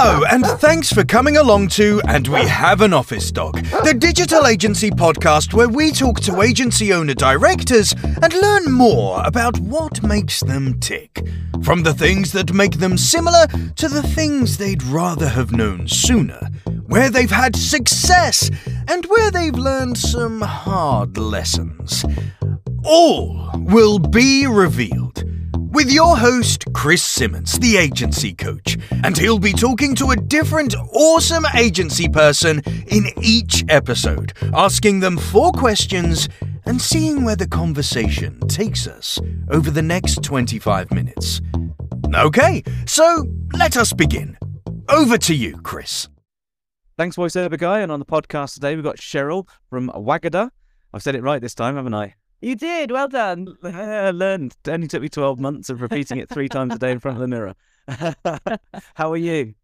Hello, and thanks for coming along to And We Have an Office Dog, the digital agency podcast where we talk to agency owner directors and learn more about what makes them tick. From the things that make them similar to the things they'd rather have known sooner, where they've had success and where they've learned some hard lessons. All will be revealed with your host, Chris Simmance, the agency coach, and he'll be talking to a different awesome agency person in each episode, asking them four questions and seeing where the conversation takes us over the next 25 minutes. Okay, so let us begin. Over to you, Chris. Thanks, voiceover guy. And on the podcast today, we've got Cheryl from Wagada. I've said it right this time, haven't I? You did. Well done. I learned. It only took me 12 months of repeating it three times a day in front of the mirror. How are you?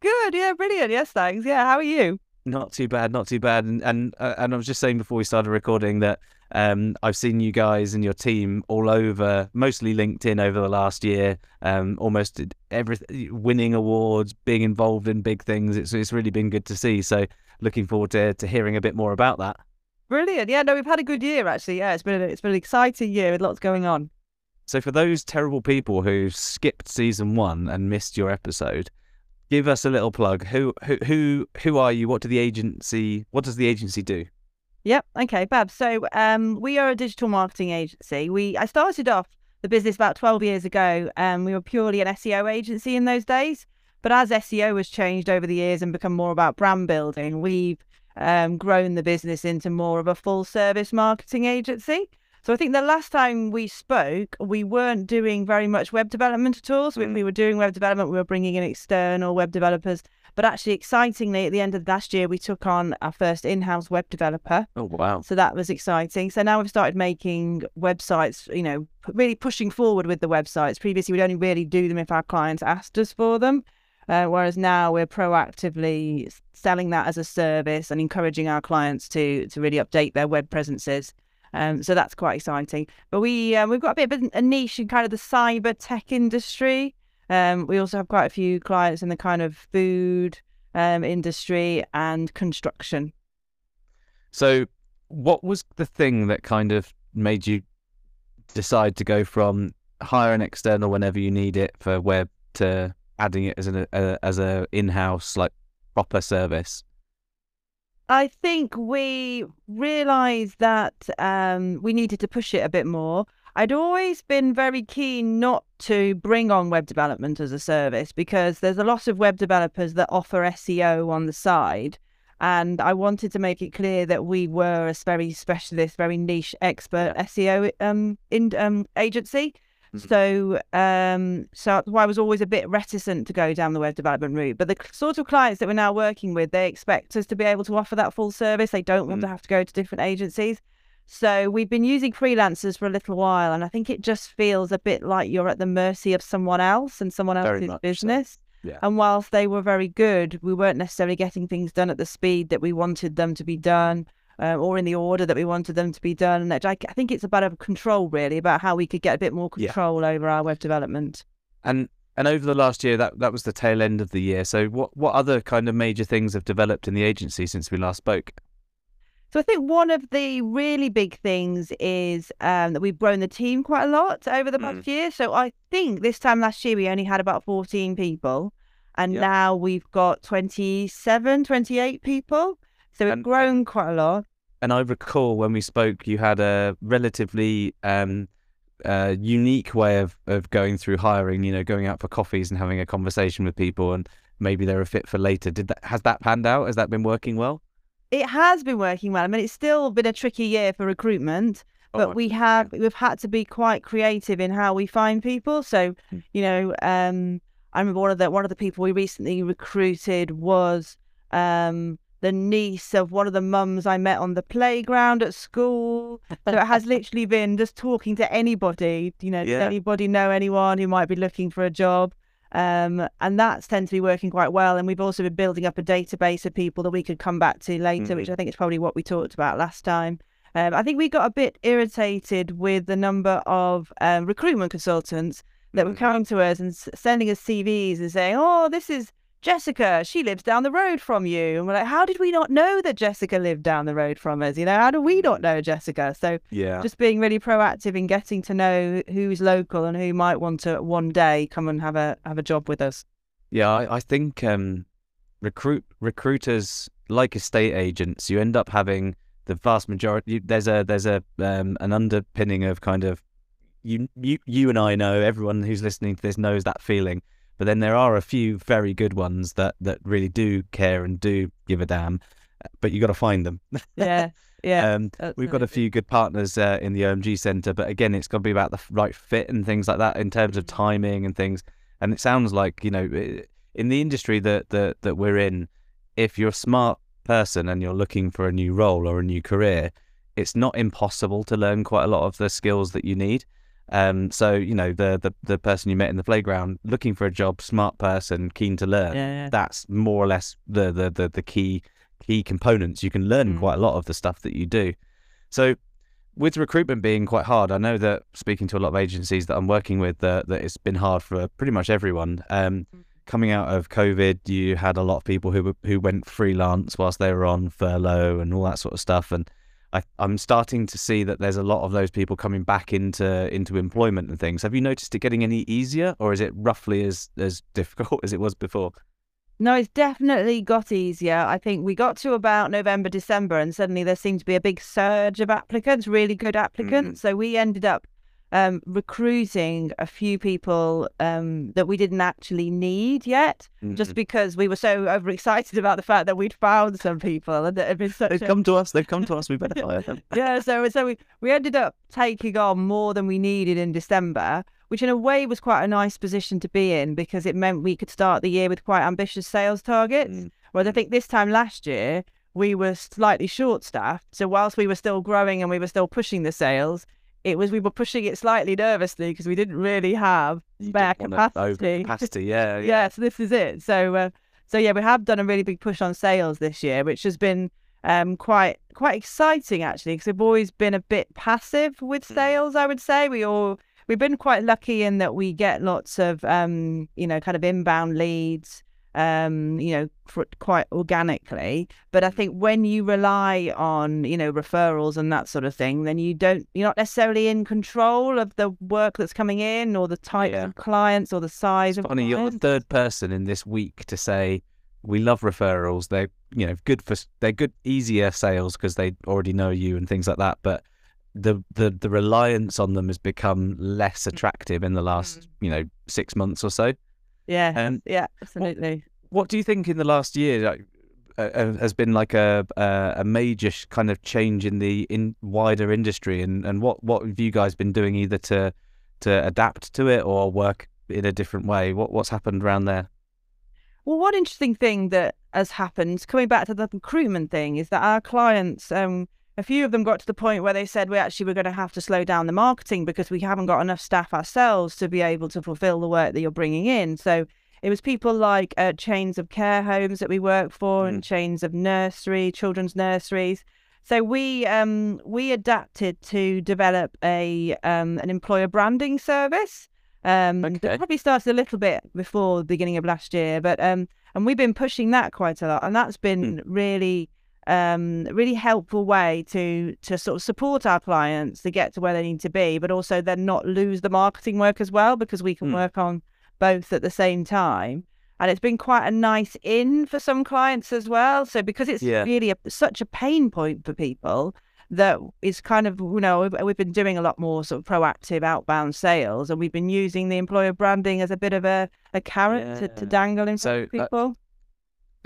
Good. Yeah, brilliant. Yes, thanks. Yeah, how are you? Not too bad, not too bad. And and uh, and I was just saying before we started recording that um, I've seen you guys and your team all over, mostly LinkedIn over the last year. Um, almost every winning awards, being involved in big things. It's it's really been good to see. So looking forward to to hearing a bit more about that. Brilliant. Yeah, no, we've had a good year actually. Yeah, it's been a, it's been an exciting year with lots going on. So for those terrible people who skipped season one and missed your episode, give us a little plug. Who who who who are you? What do the agency what does the agency do? Yep. Okay, Bab. So um, we are a digital marketing agency. We I started off the business about 12 years ago. Um, we were purely an SEO agency in those days. But as SEO has changed over the years and become more about brand building, we've um, grown the business into more of a full service marketing agency. So I think the last time we spoke, we weren't doing very much web development at all. So mm. we were doing web development, we were bringing in external web developers. But actually, excitingly, at the end of last year, we took on our first in-house web developer. Oh wow! So that was exciting. So now we've started making websites. You know, really pushing forward with the websites. Previously, we'd only really do them if our clients asked us for them. Uh, whereas now we're proactively selling that as a service and encouraging our clients to to really update their web presences. Um, so that's quite exciting. But we uh, we've got a bit of a niche in kind of the cyber tech industry. Um, we also have quite a few clients in the kind of food um, industry and construction. So, what was the thing that kind of made you decide to go from hire an external whenever you need it for web to adding it as an a, as a in-house like proper service? I think we realised that um, we needed to push it a bit more. I'd always been very keen not to bring on web development as a service because there's a lot of web developers that offer SEO on the side. And I wanted to make it clear that we were a very specialist, very niche expert SEO um, in, um, agency. Mm-hmm. So, um, so I was always a bit reticent to go down the web development route. But the sort of clients that we're now working with, they expect us to be able to offer that full service. They don't want mm. to have to go to different agencies. So we've been using freelancers for a little while, and I think it just feels a bit like you're at the mercy of someone else and someone else's business. So. Yeah. And whilst they were very good, we weren't necessarily getting things done at the speed that we wanted them to be done uh, or in the order that we wanted them to be done. I, I think it's about a control, really, about how we could get a bit more control yeah. over our web development. And and over the last year, that that was the tail end of the year. So what what other kind of major things have developed in the agency since we last spoke? So I think one of the really big things is um, that we've grown the team quite a lot over the past mm. year. So I think this time last year we only had about 14 people, and yep. now we've got 27, 28 people. So it's grown quite a lot. And I recall when we spoke, you had a relatively um, uh, unique way of, of going through hiring. You know, going out for coffees and having a conversation with people, and maybe they're a fit for later. Did that has that panned out? Has that been working well? It has been working well. I mean, it's still been a tricky year for recruitment, oh, but oh, we have we've had to be quite creative in how we find people. So, hmm. you know, um, I remember one of the one of the people we recently recruited was um, the niece of one of the mums I met on the playground at school. So it has literally been just talking to anybody. You know, yeah. does anybody know anyone who might be looking for a job? Um, and that's tend to be working quite well. And we've also been building up a database of people that we could come back to later, mm. which I think is probably what we talked about last time. Um, I think we got a bit irritated with the number of um, recruitment consultants that mm. were coming to us and sending us CVs and saying, "Oh, this is Jessica, she lives down the road from you. And we're like, how did we not know that Jessica lived down the road from us? You know, how do we not know Jessica? So Yeah. just being really proactive in getting to know who's local and who might want to one day come and have a have a job with us. Yeah, I, I think um, recruit recruiters like estate agents, you end up having the vast majority. There's a there's a um, an underpinning of kind of you you you and I know everyone who's listening to this knows that feeling. But then there are a few very good ones that that really do care and do give a damn. But you got to find them. Yeah, yeah. Um, we've got a few good partners uh, in the OMG Centre, but again, it's got to be about the right fit and things like that in terms of timing and things. And it sounds like you know, in the industry that that that we're in, if you're a smart person and you're looking for a new role or a new career, it's not impossible to learn quite a lot of the skills that you need. Um, so you know, the the the person you met in the playground, looking for a job, smart person, keen to learn. Yeah, yeah. That's more or less the the the, the key key components. You can learn Mm. quite a lot of the stuff that you do. So, with recruitment being quite hard, I know that speaking to a lot of agencies that I'm working with, that that it's been hard for pretty much everyone. Um, coming out of COVID, you had a lot of people who who went freelance whilst they were on furlough and all that sort of stuff. And I, I'm starting to see that there's a lot of those people coming back into into employment and things. Have you noticed it getting any easier, or is it roughly as as difficult as it was before? No, it's definitely got easier. I think we got to about November, December, and suddenly there seemed to be a big surge of applicants, really good applicants. Mm. So we ended up um, recruiting a few people um, that we didn't actually need yet, just because we were so overexcited about the fact that we'd found some people and that had been such They've a come to us. They've come to us. We better hire them. yeah, so so we, we ended up taking on more than we needed in December, which in a way was quite a nice position to be in because it meant we could start the year with quite ambitious sales targets. Mm. Whereas I think this time last year we were slightly short staffed. So whilst we were still growing and we were still pushing the sales, it was we were pushing it slightly nervously because we didn't really have You spare didn't want to over capacity. capacity. Yeah, yeah, so this is it. So, uh, so yeah, we have done a really big push on sales this year, which has been um, quite quite exciting actually, because we've always been a bit passive with Mm. sales. I would say we all we've been quite lucky in that we get lots of um, you know kind of inbound leads. Um, you know, for, quite organically, but I think when you rely on, you know, referrals and that sort of thing, then you don't, you're not necessarily in control of the work that's coming in or the type Yeah. of clients or the size of Funny, you're the third person in this week to say we love referrals. They're you know good for they're good easier sales because they already know you and things like that. But the the the reliance on them has become less attractive in the last you know six months or so. Yeah, Um, yeah, absolutely. What do you think in the last year like, uh, has been like a a, a major sh- kind of change in the in wider industry, and, and what what have you guys been doing either to to adapt to it or work in a different way? What what's happened around there? Well, one interesting thing that has happened, coming back to the recruitment thing, is that our clients, um, a few of them got to the point where they said we actually were going to have to slow down the marketing because we haven't got enough staff ourselves to be able to fulfill the work that you're bringing in. So it was people like uh, chains of care homes that we work for and chains of nursery, children's nurseries. So we um, we adapted to develop a um, an employer branding service. Um, Okay. probably started a little bit before the beginning of last year, but um, and we've been pushing that quite a lot, and that's been really um really helpful way to to sort of support our clients to get to where they need to be, but also then not lose the marketing work as well because we can Hmm. work on both at the same time. And it's been quite a nice in for some clients as well. So because it's Yeah. really a, such a pain point for people, that is kind of you know we've, we've been doing a lot more sort of proactive outbound sales and we've been using the employer branding as a bit of a, a carrot to, to dangle in front So of that- people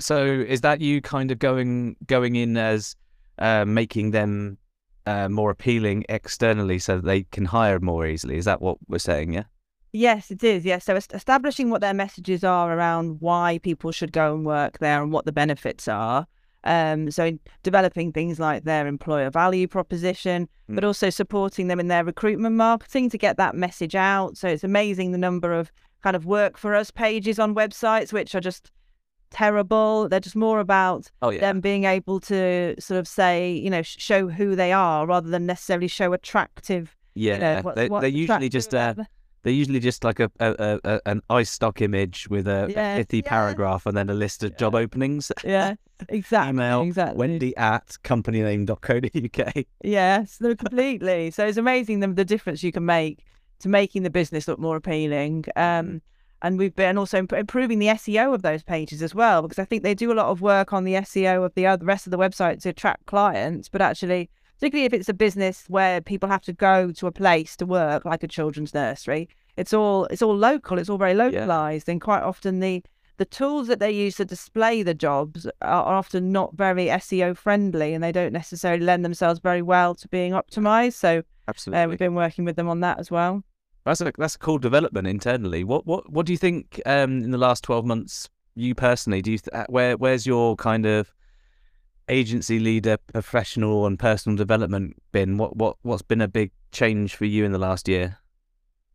So is that you kind of going going in as uh, making them uh, more appealing externally so that they can hire more easily? Is that what we're saying? Yeah. yes it is yes so est- establishing what their messages are around why people should go and work there and what the benefits are um, so in developing things like their employer value proposition, but also supporting them in their recruitment marketing to get that message out. So it's amazing the number of kind of work for us pages on websites, which are just terrible. They're just more about Oh yeah. them being able to sort of say, you know, show who they are rather than necessarily show attractive. yeah. You know, what's, they, what's they're usually just uh, they're usually just like a, a, a an iStock image with a, Yeah, pithy yeah. paragraph and then a list of job openings. Yeah, exactly. Email exactly. Wendy at companyname.co.uk. Yes, no, completely. so it's amazing the, the difference you can make to making the business look more appealing. Um, and we've been also improving the SEO of those pages as well, because I think they do a lot of work on the SEO of the other rest of the website to attract clients. But actually, particularly if it's a business where people have to go to a place to work, like a children's nursery, it's all it's all local. It's all very localized, and quite often the the tools that they use to display the jobs are often not very SEO friendly, and they don't necessarily lend themselves very well to being optimized. So Absolutely. uh, we've been working with them on that as well. That's a that's a cool development internally. What what what do you think um, in the last twelve months? You personally, do you th- uh, where where's your kind of agency leader, professional and personal development been? What what what's been a big change for you in the last year?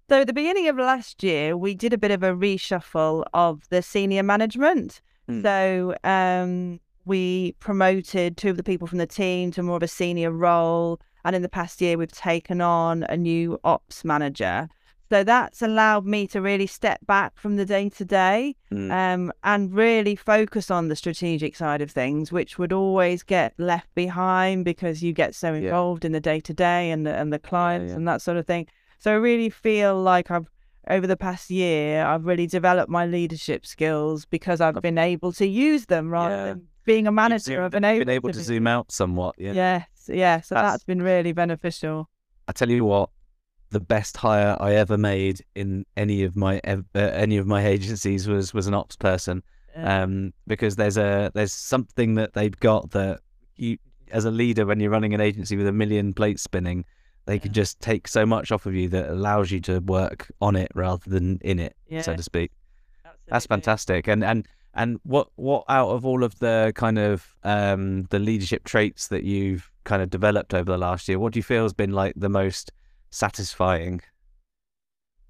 So at the beginning of last year, we did a bit of a reshuffle of the senior management. Mm. So um, we promoted two of the people from the team to more of a senior role, and in the past year, we've taken on a new ops manager. So that's allowed me to really step back from the day to day and really focus on the strategic side of things, which would always get left behind because you get so involved in the day to day and the, and the clients yeah. and that sort of thing. So I really feel like I've over the past year I've really developed my leadership skills because I've been able to use them rather Yeah. than being a manager. zoom- I've been able, been able to be- zoom out somewhat. Yeah. Yeah. Yes. So That's- that's been really beneficial. I tell you what, the best hire I ever made in any of my uh, any of my agencies was was an ops person. Yeah. um, because there's a there's something that they've got that you as a leader when you're running an agency with a million plates spinning, they can just take so much off of you that allows you to work on it rather than in it, so to speak. That's fantastic. And and and what what out of all of the kind of um the leadership traits that you've kind of developed over the last year, what do you feel has been like the most satisfying?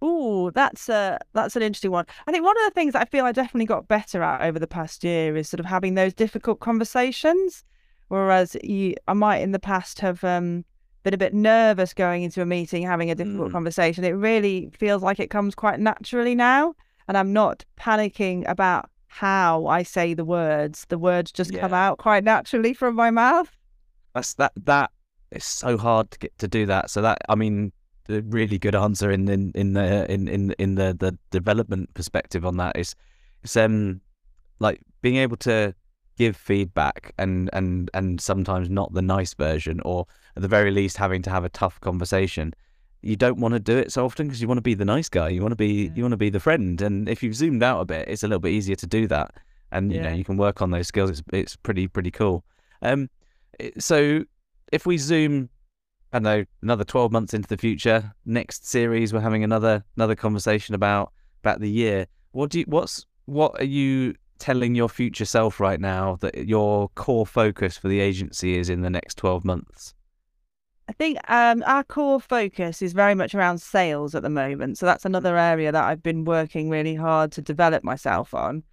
Oh, that's a that's an interesting one. I think one of the things that I feel I definitely got better at over the past year is sort of having those difficult conversations. Whereas you, I might in the past have um, been a bit nervous going into a meeting, having a difficult Mm. conversation. It really feels like it comes quite naturally now, and I'm not panicking about how I say the words. The words just come out quite naturally from my mouth. That's that that is so hard to get to do that. So that I mean, the really good answer in in in the in in in the the development perspective on that is it's um like being able to give feedback and and and sometimes not the nice version or at the very least having to have a tough conversation. You don't want to do it so often because you want to be the nice guy you want to be Yeah. you want to be the friend. And if you've zoomed out a bit it's a little bit easier to do that. And you know you can work on those skills. It's it's pretty pretty cool. Um so if we zoom I don't know another 12 months into the future next series we're having another another conversation about about the year what do you what's what are you telling your future self right now that your core focus for the agency is in the next 12 months I think um, our core focus is very much around sales at the moment. So that's another area that I've been working really hard to develop myself on.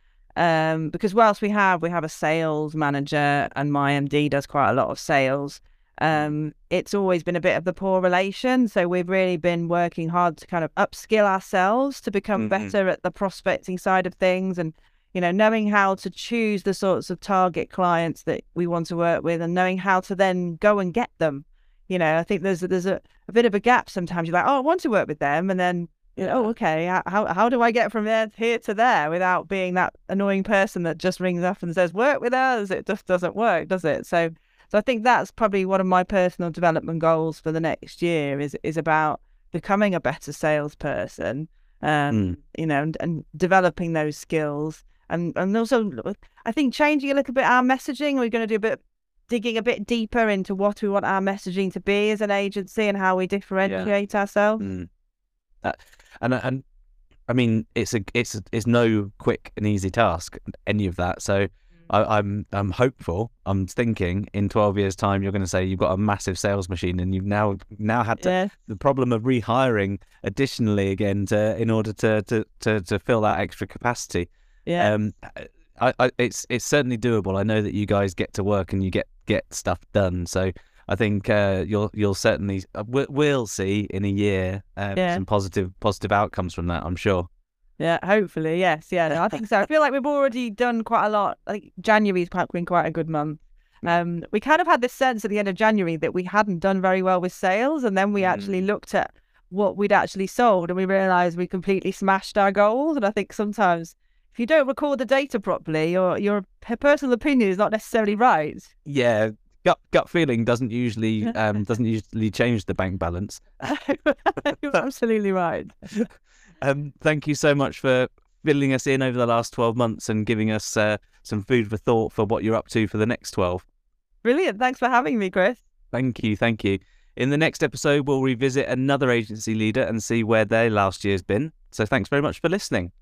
Um, because whilst we have we have a sales manager and my MD does quite a lot of sales, um, it's always been a bit of the poor relation. So we've really been working hard to kind of upskill ourselves to become Mhm. better at the prospecting side of things and you know knowing how to choose the sorts of target clients that we want to work with and knowing how to then go and get them you know, I think there's there's a, a bit of a gap sometimes. You're like, oh, I want to work with them, and then you know, oh, okay, how how do I get from there here to there without being that annoying person that just rings up and says, work with us? It just doesn't work, does it? So, so I think that's probably one of my personal development goals for the next year is is about becoming a better salesperson, um, Mm. you know, and, and developing those skills. And, and also, I think changing a little bit our messaging. We're going to do a bit digging a bit deeper into what we want our messaging to be as an agency and how we differentiate ourselves. Mm. That, and and I mean, it's a it's a, it's no quick and easy task, any of that. So I, I'm I'm hopeful. I'm thinking in 12 years' time, you're going to say you've got a massive sales machine, and you've now now had to Yeah, the problem of rehiring additionally again to in order to to to, to fill that extra capacity. yeah, Um, I, I, it's it's certainly doable. I know that you guys get to work and you get get stuff done. So I think uh, you'll you'll certainly uh, we- we'll see in a year um, Yeah. some positive positive outcomes from that. I'm sure. Yeah, hopefully, yes, yeah, no, I think so. I feel like we've already done quite a lot. I think January's quite been quite a good month. Um, we kind of had this sense at the end of January that we hadn't done very well with sales, and then we actually looked at what we'd actually sold, and we realised we completely smashed our goals. And I think sometimes if you don't record the data properly, your your personal opinion is not necessarily right. Yeah, gut gut feeling doesn't usually um, doesn't usually change the bank balance. You're absolutely right. Um, thank you so much for filling us in over the last 12 months and giving us uh, some food for thought for what you're up to for the next 12. Brilliant. Thanks for having me, Chris. Thank you, thank you. In the next episode, we'll revisit another agency leader and see where their last year's been. So thanks very much for listening.